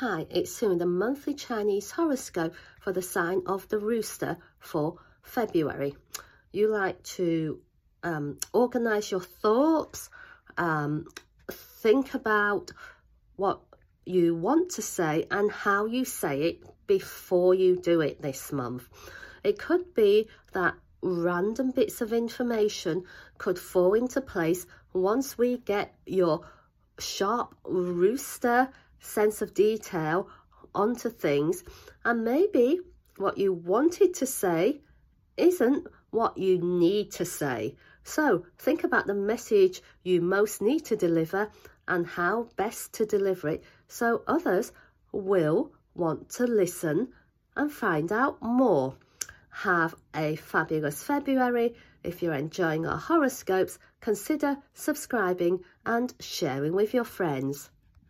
Hi, it's Sue, the monthly Chinese horoscope for the sign of the rooster for February. You like to um, organize your thoughts, um, think about what you want to say and how you say it before you do it this month. It could be that random bits of information could fall into place once we get your sharp rooster sense of detail onto things and maybe what you wanted to say isn't what you need to say. So think about the message you most need to deliver and how best to deliver it so others will want to listen and find out more. Have a fabulous February. If you're enjoying our horoscopes, consider subscribing and sharing with your friends.